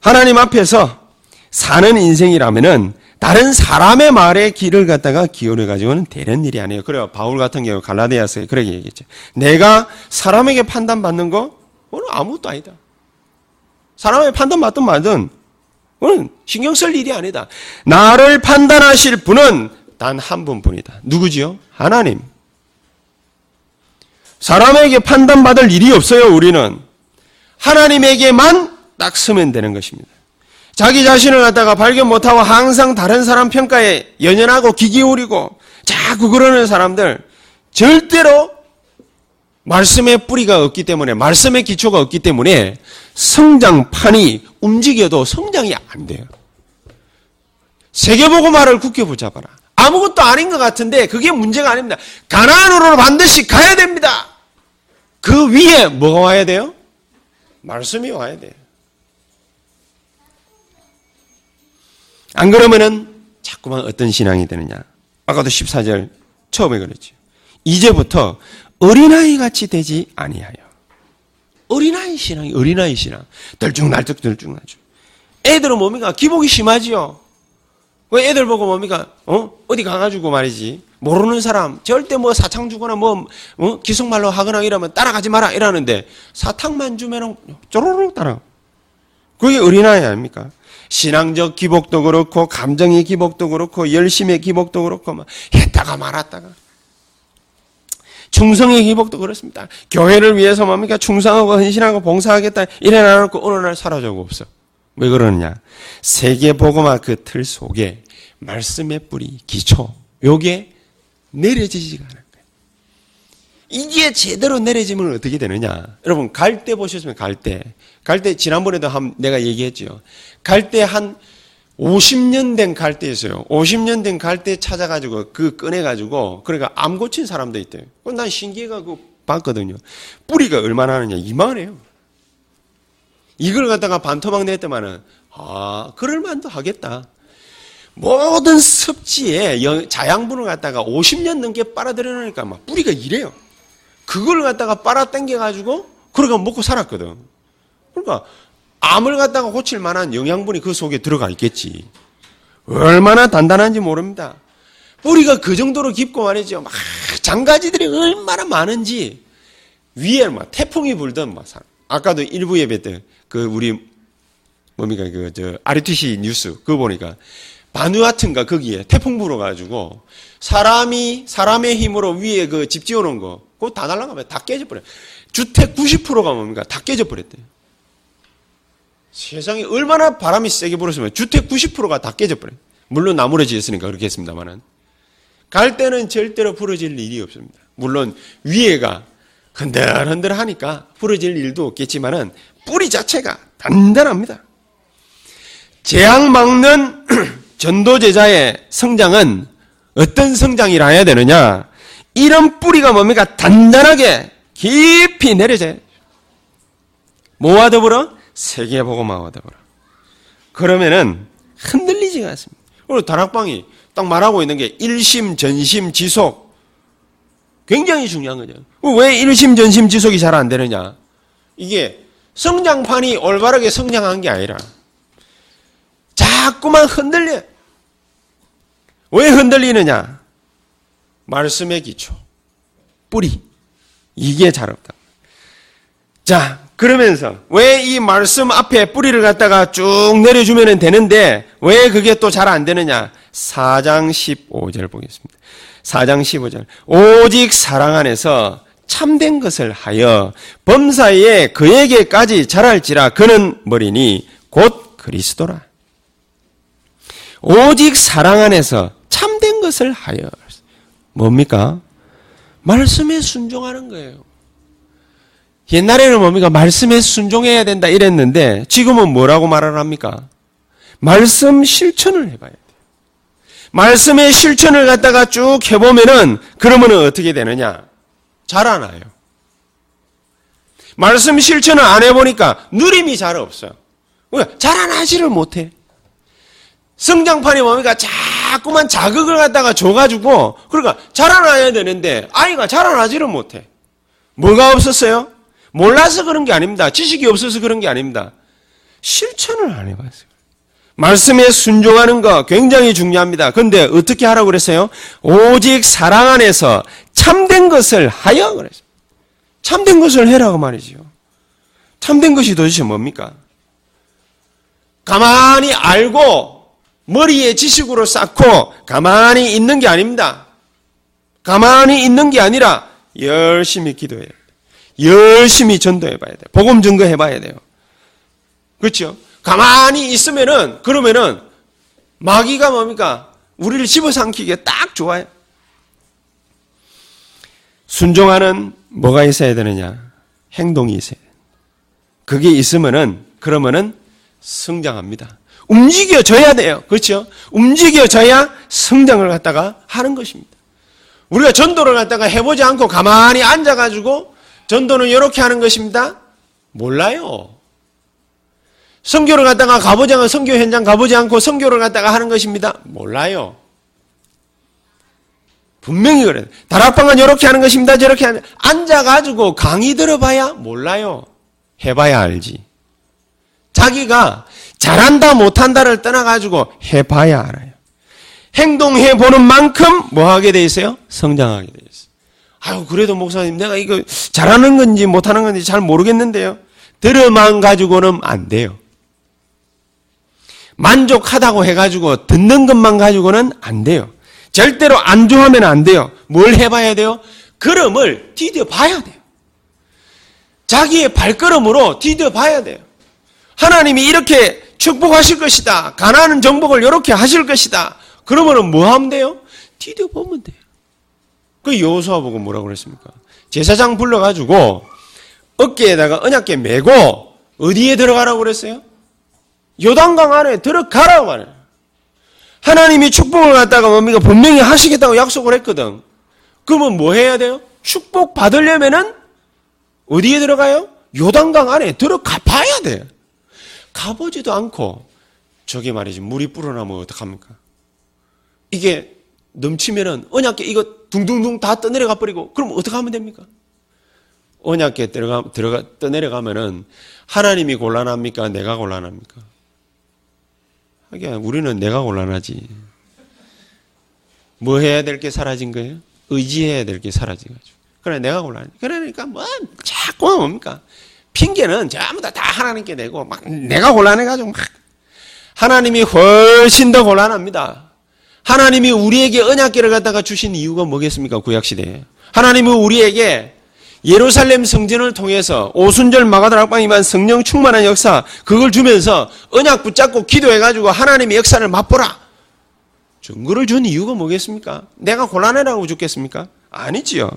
Speaker 1: 하나님 앞에서 사는 인생이라면은 다른 사람의 말에 귀를 갖다가 기울여 가지고는 되는 일이 아니에요. 그래요. 바울 같은 경우 갈라디아서에 그렇게 얘기했죠. 내가 사람에게 판단받는 거 그건 아무것도 아니다. 사람에게 판단받든 말든 그건 신경 쓸 일이 아니다. 나를 판단하실 분은 단 한 분뿐이다. 누구지요? 하나님. 사람에게 판단받을 일이 없어요, 우리는. 하나님에게만 딱 서면 되는 것입니다. 자기 자신을 갖다가 발견 못하고 항상 다른 사람 평가에 연연하고 귀 기울이고 자꾸 그러는 사람들 절대로 말씀의 뿌리가 없기 때문에 말씀의 기초가 없기 때문에 성장판이 움직여도 성장이 안 돼요. 세계보고말을 굳게 붙잡아라. 아무것도 아닌 것 같은데 그게 문제가 아닙니다. 가나안으로 반드시 가야 됩니다. 그 위에 뭐가 와야 돼요? 말씀이 와야 돼요. 안 그러면은 자꾸만 어떤 신앙이 되느냐. 아까도 14절 처음에 그랬죠. 이제부터 어린아이 같이 되지 아니하여. 어린아이 신앙이 어린아이 신앙. 덜쭉날쭉 덜쭉날쭉. 애들은 뭡니까? 기복이 심하지요. 왜 애들 보고 뭡니까? 어? 어디 가가지고 말이지. 모르는 사람, 절대 뭐 사탕 주거나 뭐, 어? 기속말로 하거나 이러면 따라가지 마라 이러는데 사탕만 주면은 쪼로록 따라. 그게 어린아이 아닙니까? 신앙적 기복도 그렇고, 감정의 기복도 그렇고, 열심의 기복도 그렇고, 막 했다가 말았다가. 충성의 기복도 그렇습니다. 교회를 위해서 뭡니까? 충성하고 헌신하고 봉사하겠다. 이래 놔놓고 어느 날 사라져고 없어. 왜 그러느냐? 세계 복음화 그 틀 속에 말씀의 뿌리, 기초, 요게 내려지지가 거예요. 이게 제대로 내려지면 어떻게 되느냐? 여러분, 갈 때 보셨으면 갈 때. 갈 때, 지난번에도 한, 내가 얘기했죠. 갈 때 한 50년 된 갈대 있어요. 50년 된 갈대 찾아가지고 그 꺼내가지고 그러니까 암 고친 사람도 있대요. 난 신기해가지고 봤거든요. 뿌리가 얼마나 하느냐 이만해요. 이걸 갖다가 반토막 냈더만은 아 그럴만도 하겠다. 모든 섭지에 자양분을 갖다가 50년 넘게 빨아들여 놓으니까 막 뿌리가 이래요. 그걸 갖다가 빨아 당겨가지고 그러가 먹고 살았거든. 그러니까 암을 갖다가 고칠 만한 영양분이 그 속에 들어가 있겠지. 얼마나 단단한지 모릅니다. 뿌리가 그 정도로 깊고 말이죠. 막 장가지들이 얼마나 많은지 위에 막 태풍이 불던 막 아까도 일부 예배 때 그 우리 뭡니까 그저 RTC 뉴스 그거 보니까 바누아튼가 거기에 태풍 불어가지고 사람이 사람의 힘으로 위에 그 집 지어놓은 거 그거 다 날라가면 다 깨져버려. 주택 90%가 뭡니까 다 깨져버렸대요. 세상에 얼마나 바람이 세게 불었으면 주택 90%가 다 깨져버려요. 물론 나무로 지었으니까 그렇게 했습니다만은. 갈 때는 절대로 부러질 일이 없습니다. 물론 위에가 흔들흔들 하니까 부러질 일도 없겠지만은 뿌리 자체가 단단합니다. 재앙 막는 전도제자의 성장은 어떤 성장이라 해야 되느냐? 이런 뿌리가 뭡니까? 단단하게 깊이 내려져요. 뭐와 더불어? 세계보고마와 더불어. 그러면은 흔들리지가 않습니다. 그리고 다락방이 딱 말하고 있는 게 일심, 전심, 지속. 굉장히 중요한 거죠. 왜 일심, 전심, 지속이 잘 안 되느냐? 이게 성장판이 올바르게 성장한 게 아니라 자꾸만 흔들려. 왜 흔들리느냐? 말씀의 기초, 뿌리. 이게 잘 없다. 자, 그러면서 왜 이 말씀 앞에 뿌리를 갖다가 쭉 내려주면 되는데 왜 그게 또 잘 안 되느냐? 4장 15절 보겠습니다. 4장 15절. 오직 사랑 안에서 참된 것을 하여 범사에 그에게까지 자랄지라 그는 머리니 곧 그리스도라. 오직 사랑 안에서 참된 것을 하여 뭡니까? 말씀에 순종하는 거예요. 옛날에는 뭡니까? 말씀에 순종해야 된다 이랬는데 지금은 뭐라고 말을 합니까? 말씀 실천을 해봐야 돼요. 말씀의 실천을 갖다가 쭉 해보면은 그러면 어떻게 되느냐? 자라나요. 말씀 실천을 안 해보니까 누림이 잘 없어요. 왜? 자라나지를 못해. 성장판이 뭡니까? 자꾸만 자극을 갖다가 줘가지고, 그러니까 자라나야 되는데, 아이가 자라나지를 못해. 뭐가 없었어요? 몰라서 그런 게 아닙니다. 지식이 없어서 그런 게 아닙니다. 실천을 안 해봤어요. 말씀에 순종하는 거 굉장히 중요합니다. 근데 어떻게 하라고 그랬어요? 오직 사랑 안에서 참된 것을 하여 그랬어요. 참된 것을 해라고 말이죠. 참된 것이 도대체 뭡니까? 가만히 알고 머리에 지식으로 쌓고 가만히 있는 게 아닙니다. 가만히 있는 게 아니라 열심히 기도해야 돼요. 열심히 전도해 봐야 돼요. 복음 증거해 봐야 돼요. 그렇죠? 가만히 있으면은 그러면은 마귀가 뭡니까? 우리를 집어삼키기에 딱 좋아요. 순종하는 뭐가 있어야 되느냐? 행동이 있어야 돼. 그게 있으면은 그러면은 성장합니다. 움직여져야 돼요. 그렇죠? 움직여져야 성장을 갖다가 하는 것입니다. 우리가 전도를 갖다가 해보지 않고 가만히 앉아가지고 전도는 이렇게 하는 것입니다. 몰라요. 성교를 갖다가 가보지 않고 성교 현장 가보지 않고 성교를 갖다가 하는 것입니다. 몰라요. 분명히 그래요. 다락방은 이렇게 하는 것입니다. 저렇게 하는 앉아가지고 강의 들어봐야 몰라요. 해봐야 알지. 자기가 잘한다 못한다를 떠나가지고 해봐야 알아요. 행동해 보는 만큼 뭐 하게 돼 있어요? 성장하게 돼 있어요. 아유, 그래도 목사님, 내가 이거 잘하는 건지 못하는 건지 잘 모르겠는데요. 들어만 가지고는 안 돼요. 만족하다고 해가지고 듣는 것만 가지고는 안 돼요. 절대로 안 좋아하면 안 돼요. 뭘 해봐야 돼요? 걸음을 디뎌 봐야 돼요. 자기의 발걸음으로 디뎌 봐야 돼요. 하나님이 이렇게 축복하실 것이다. 가난한 정복을 이렇게 하실 것이다. 그러면은 뭐 하면 돼요? 디뎌 보면 돼요. 그 여호수아 보고 뭐라고 그랬습니까? 제사장 불러가지고 어깨에다가 언약계 메고 어디에 들어가라고 그랬어요? 요단강 안에 들어가라고 말해요. 하나님이 축복을 갖다가 뭡니까? 분명히 하시겠다고 약속을 했거든. 그러면 뭐 해야 돼요? 축복 받으려면은 어디에 들어가요? 요단강 안에 들어가 봐야 돼. 가보지도 않고 저게 말이지 물이 불어나면 어떡합니까? 이게 넘치면은 언약계 이거 둥둥둥 다 떠내려가 버리고 그럼 어떻게 하면 됩니까? 언약계 들어가 들어가 떠내려가면은 하나님이 곤란합니까? 내가 곤란합니까? 하긴 우리는 내가 곤란하지. 뭐 해야 될 게 사라진 거예요? 의지해야 될 게 사라져가지고. 그래 내가 곤란해. 그러니까 뭐 자꾸 뭡니까? 핑계는 전부 다, 다 하나님께 내고 막 내가 곤란해가지고 막 하나님이 훨씬 더 곤란합니다. 하나님이 우리에게 언약계를 갖다가 주신 이유가 뭐겠습니까? 구약시대에. 하나님은 우리에게 예루살렘 성전을 통해서 오순절 마가다 락방이만 성령 충만한 역사 그걸 주면서 언약 붙잡고 기도해가지고 하나님의 역사를 맛보라. 증거를 준 이유가 뭐겠습니까? 내가 곤란해라고 죽겠습니까? 아니지요.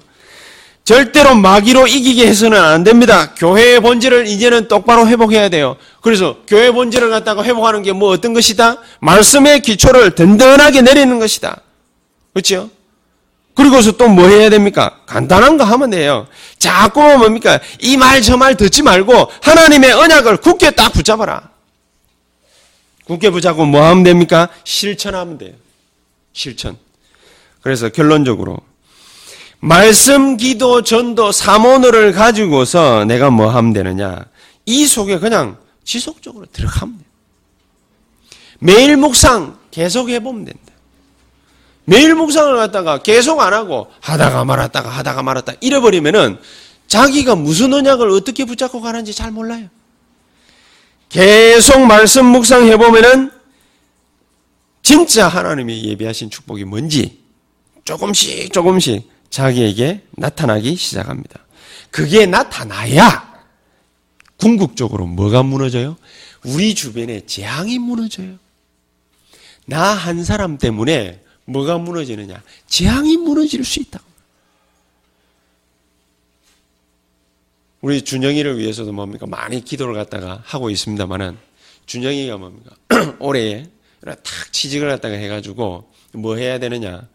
Speaker 1: 절대로 마귀로 이기게 해서는 안 됩니다. 교회의 본질을 이제는 똑바로 회복해야 돼요. 그래서 교회 본질을 갖다가 회복하는 게 뭐 어떤 것이다? 말씀의 기초를 든든하게 내리는 것이다. 그렇죠? 그리고서 또 뭐 해야 됩니까? 간단한 거 하면 돼요. 자꾸 뭡니까? 이 말 저 말 듣지 말고 하나님의 언약을 굳게 딱 붙잡아라. 굳게 붙잡고 뭐 하면 됩니까? 실천하면 돼요. 실천. 그래서 결론적으로 말씀, 기도, 전도, 사모노를 가지고서 내가 뭐 하면 되느냐? 이 속에 그냥 지속적으로 들어가면 돼요. 매일 묵상 계속 해보면 된다. 매일 묵상을 갖다가 계속 안 하고 하다가 말았다가 하다가 말았다 잃어버리면은 자기가 무슨 언약을 어떻게 붙잡고 가는지 잘 몰라요. 계속 말씀 묵상 해 보면은 진짜 하나님이 예비하신 축복이 뭔지 조금씩 조금씩 자기에게 나타나기 시작합니다. 그게 나타나야 궁극적으로 뭐가 무너져요? 우리 주변에 재앙이 무너져요. 나 한 사람 때문에 뭐가 무너지느냐? 재앙이 무너질 수 있다. 우리 준영이를 위해서도 뭡니까? 많이 기도를 갖다가 하고 있습니다만은 준영이가 뭡니까? 올해에 탁 취직을 갖다가 해가지고 뭐 해야 되느냐.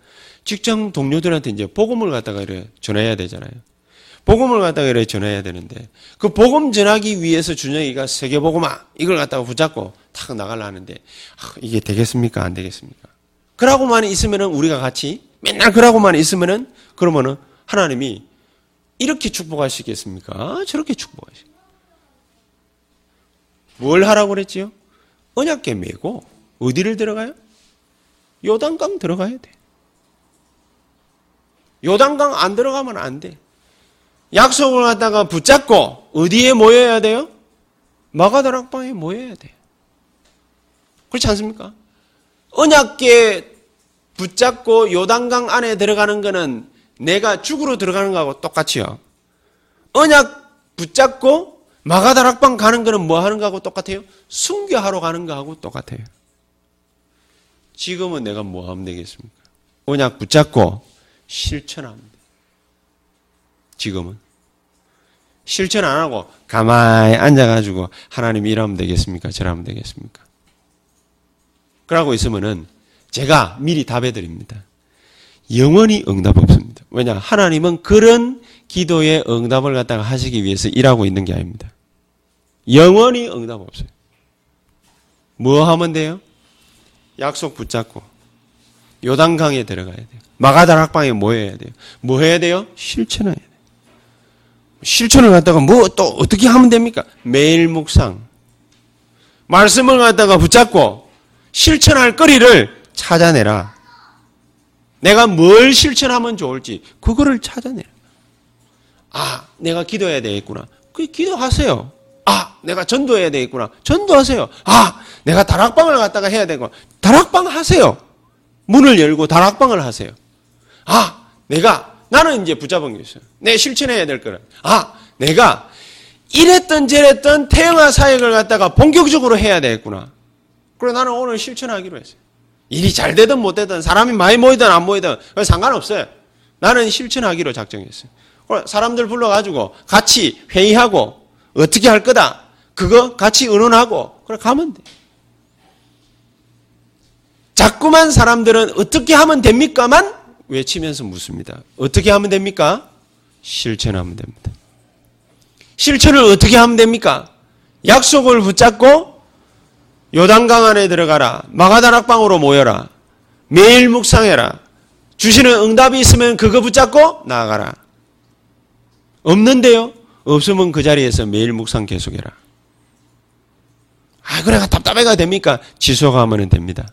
Speaker 1: 직장 동료들한테 이제 복음을 갖다가 이래 전해야 되잖아요. 복음을 갖다가 이래 전해야 되는데 그 복음 전하기 위해서 준영이가 세계 복음화 이걸 갖다가 붙잡고 탁 나가려 하는데 아, 이게 되겠습니까? 안 되겠습니까? 그러고만 있으면은 우리가 같이 맨날 그러고만 있으면은 그러면은 하나님이 이렇게 축복하시겠습니까? 저렇게 축복하시. 뭘 하라고 그랬지요? 언약계 메고 어디를 들어가요? 요단강 들어가야 돼. 요단강 안 들어가면 안 돼. 약속을 갖다가 붙잡고 어디에 모여야 돼요? 마가다락방에 모여야 돼. 그렇지 않습니까? 언약계 붙잡고 요단강 안에 들어가는 거는 내가 죽으러 들어가는 거하고 똑같이요. 언약 붙잡고 마가다락방 가는 거는 뭐 하는 거하고 똑같아요? 순교하러 가는 거하고 똑같아요. 지금은 내가 뭐 하면 되겠습니까? 언약 붙잡고 돼. 지금은. 실천 안 하고 가만히 앉아가지고 하나님 이러면 되겠습니까? 저러면 되겠습니까? 그러고 있으면은 제가 미리 답해드립니다. 영원히 응답 없습니다. 왜냐? 하나님은 그런 기도의 응답을 갖다가 하시기 위해서 일하고 있는 게 아닙니다. 영원히 응답 없어요. 뭐 하면 돼요? 약속 붙잡고 요단강에 들어가야 돼요. 마가다락방에 모여야 돼요. 뭐 해야 돼요? 실천해야 돼요. 실천을 갖다가 뭐 또 어떻게 하면 됩니까? 매일 묵상. 말씀을 갖다가 붙잡고 실천할 거리를 찾아내라. 내가 뭘 실천하면 좋을지 그거를 찾아내라. 아, 내가 기도해야 되겠구나. 그 기도하세요. 아, 내가 전도해야 되겠구나. 전도하세요. 아, 내가 다락방을 갖다가 해야 되고 다락방 하세요. 문을 열고 다락방을 하세요. 아, 내가 나는 이제 붙잡은 게 있어요. 내 실천해야 될 거는. 아, 내가 이랬던 저랬던 태영아 사역을 갖다가 본격적으로 해야 되겠구나. 그래 나는 오늘 실천하기로 했어요. 일이 잘 되든 못 되든 사람이 많이 모이든 안 모이든 상관없어요. 나는 실천하기로 작정했어요. 사람들 불러가지고 같이 회의하고 어떻게 할 거다. 그거 같이 의논하고 그래 가면 돼. 자꾸만 사람들은 어떻게 하면 됩니까만 외치면서 묻습니다. 어떻게 하면 됩니까? 실천하면 됩니다. 실천을 어떻게 하면 됩니까? 약속을 붙잡고 요단강 안에 들어가라. 마가다락방으로 모여라. 매일 묵상해라. 주시는 응답이 있으면 그거 붙잡고 나아가라. 없는데요? 없으면 그 자리에서 매일 묵상 계속해라. 아, 그래가 답답해가 됩니까? 지속하면 됩니다.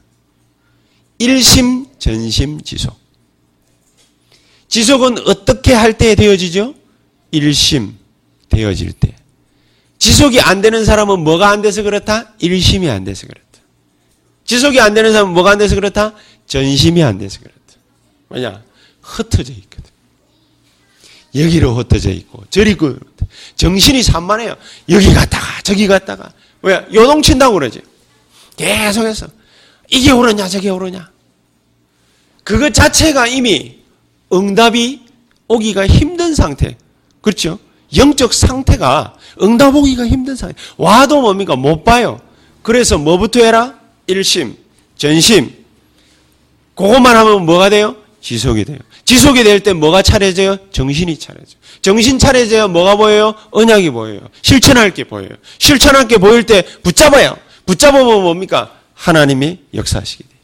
Speaker 1: 일심, 전심, 지속. 지속은 어떻게 할 때 되어지죠? 일심 되어질 때. 지속이 안 되는 사람은 뭐가 안 돼서 그렇다? 일심이 안 돼서 그렇다. 지속이 안 되는 사람은 뭐가 안 돼서 그렇다? 전심이 안 돼서 그렇다. 뭐냐? 흩어져 있거든. 여기로 흩어져 있고, 저리 그, 정신이 산만해요. 여기 갔다가, 저기 갔다가. 왜? 요동친다고 그러지. 계속해서. 이게 오르냐, 저게 오르냐. 그것 자체가 이미 응답이 오기가 힘든 상태. 그렇죠? 영적 상태가 응답 오기가 힘든 상태. 와도 뭡니까? 못 봐요. 그래서 뭐부터 해라? 일심, 전심. 그것만 하면 뭐가 돼요? 지속이 돼요. 지속이 될 때 뭐가 차려져요? 정신이 차려져요. 정신 차려져야 뭐가 보여요? 언약이 보여요. 실천할 게 보여요. 실천할 게 보일 때 붙잡아요. 붙잡으면 뭡니까? 하나님이 역사하시게 돼요.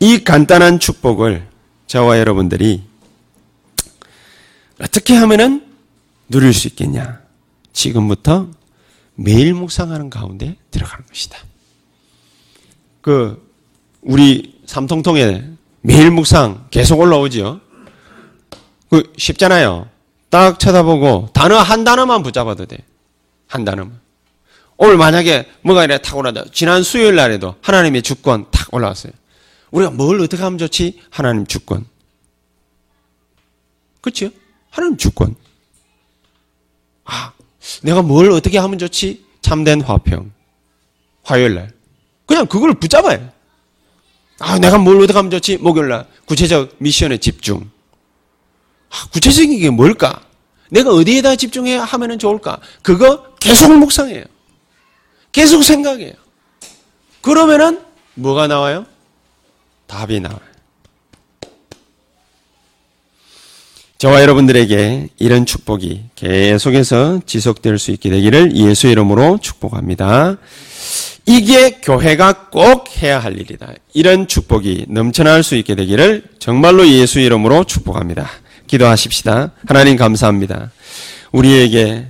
Speaker 1: 이 간단한 축복을 저와 여러분들이 어떻게 하면은 누릴 수 있겠냐? 지금부터 매일 묵상하는 가운데 들어가는 것이다. 그 우리 삼통통에 매일 묵상 계속 올라오지요. 그 쉽잖아요. 딱 쳐다보고 단어 한 단어만 붙잡아도 돼. 한 단어만. 오늘 만약에 뭐가 이래 탁 올라다. 지난 수요일 날에도 하나님의 주권 탁 올라왔어요. 우리가 뭘 어떻게 하면 좋지? 하나님 주권. 그렇죠? 하나님 주권. 아, 내가 뭘 어떻게 하면 좋지? 참된 화평. 화요일 날. 그냥 그걸 붙잡아요. 아, 내가 뭘 어떻게 하면 좋지? 목요일 날. 구체적 미션에 집중. 아, 구체적인 게 뭘까? 내가 어디에다 집중해야 하면 좋을까? 그거 계속 묵상해요. 계속 생각해요. 그러면은 뭐가 나와요? 답이 나와요. 저와 여러분들에게 이런 축복이 계속해서 지속될 수 있게 되기를 예수 이름으로 축복합니다. 이게 교회가 꼭 해야 할 일이다. 이런 축복이 넘쳐날 수 있게 되기를 정말로 예수 이름으로 축복합니다. 기도하십시다. 하나님 감사합니다. 우리에게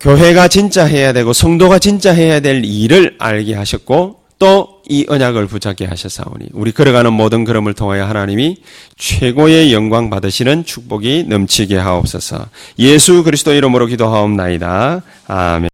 Speaker 1: 교회가 진짜 해야 되고 성도가 진짜 해야 될 일을 알게 하셨고 또 이 언약을 붙잡게 하셨사오니 우리 걸어가는 모든 걸음을 통하여 하나님이 최고의 영광 받으시는 축복이 넘치게 하옵소서. 예수 그리스도 이름으로 기도하옵나이다. 아멘.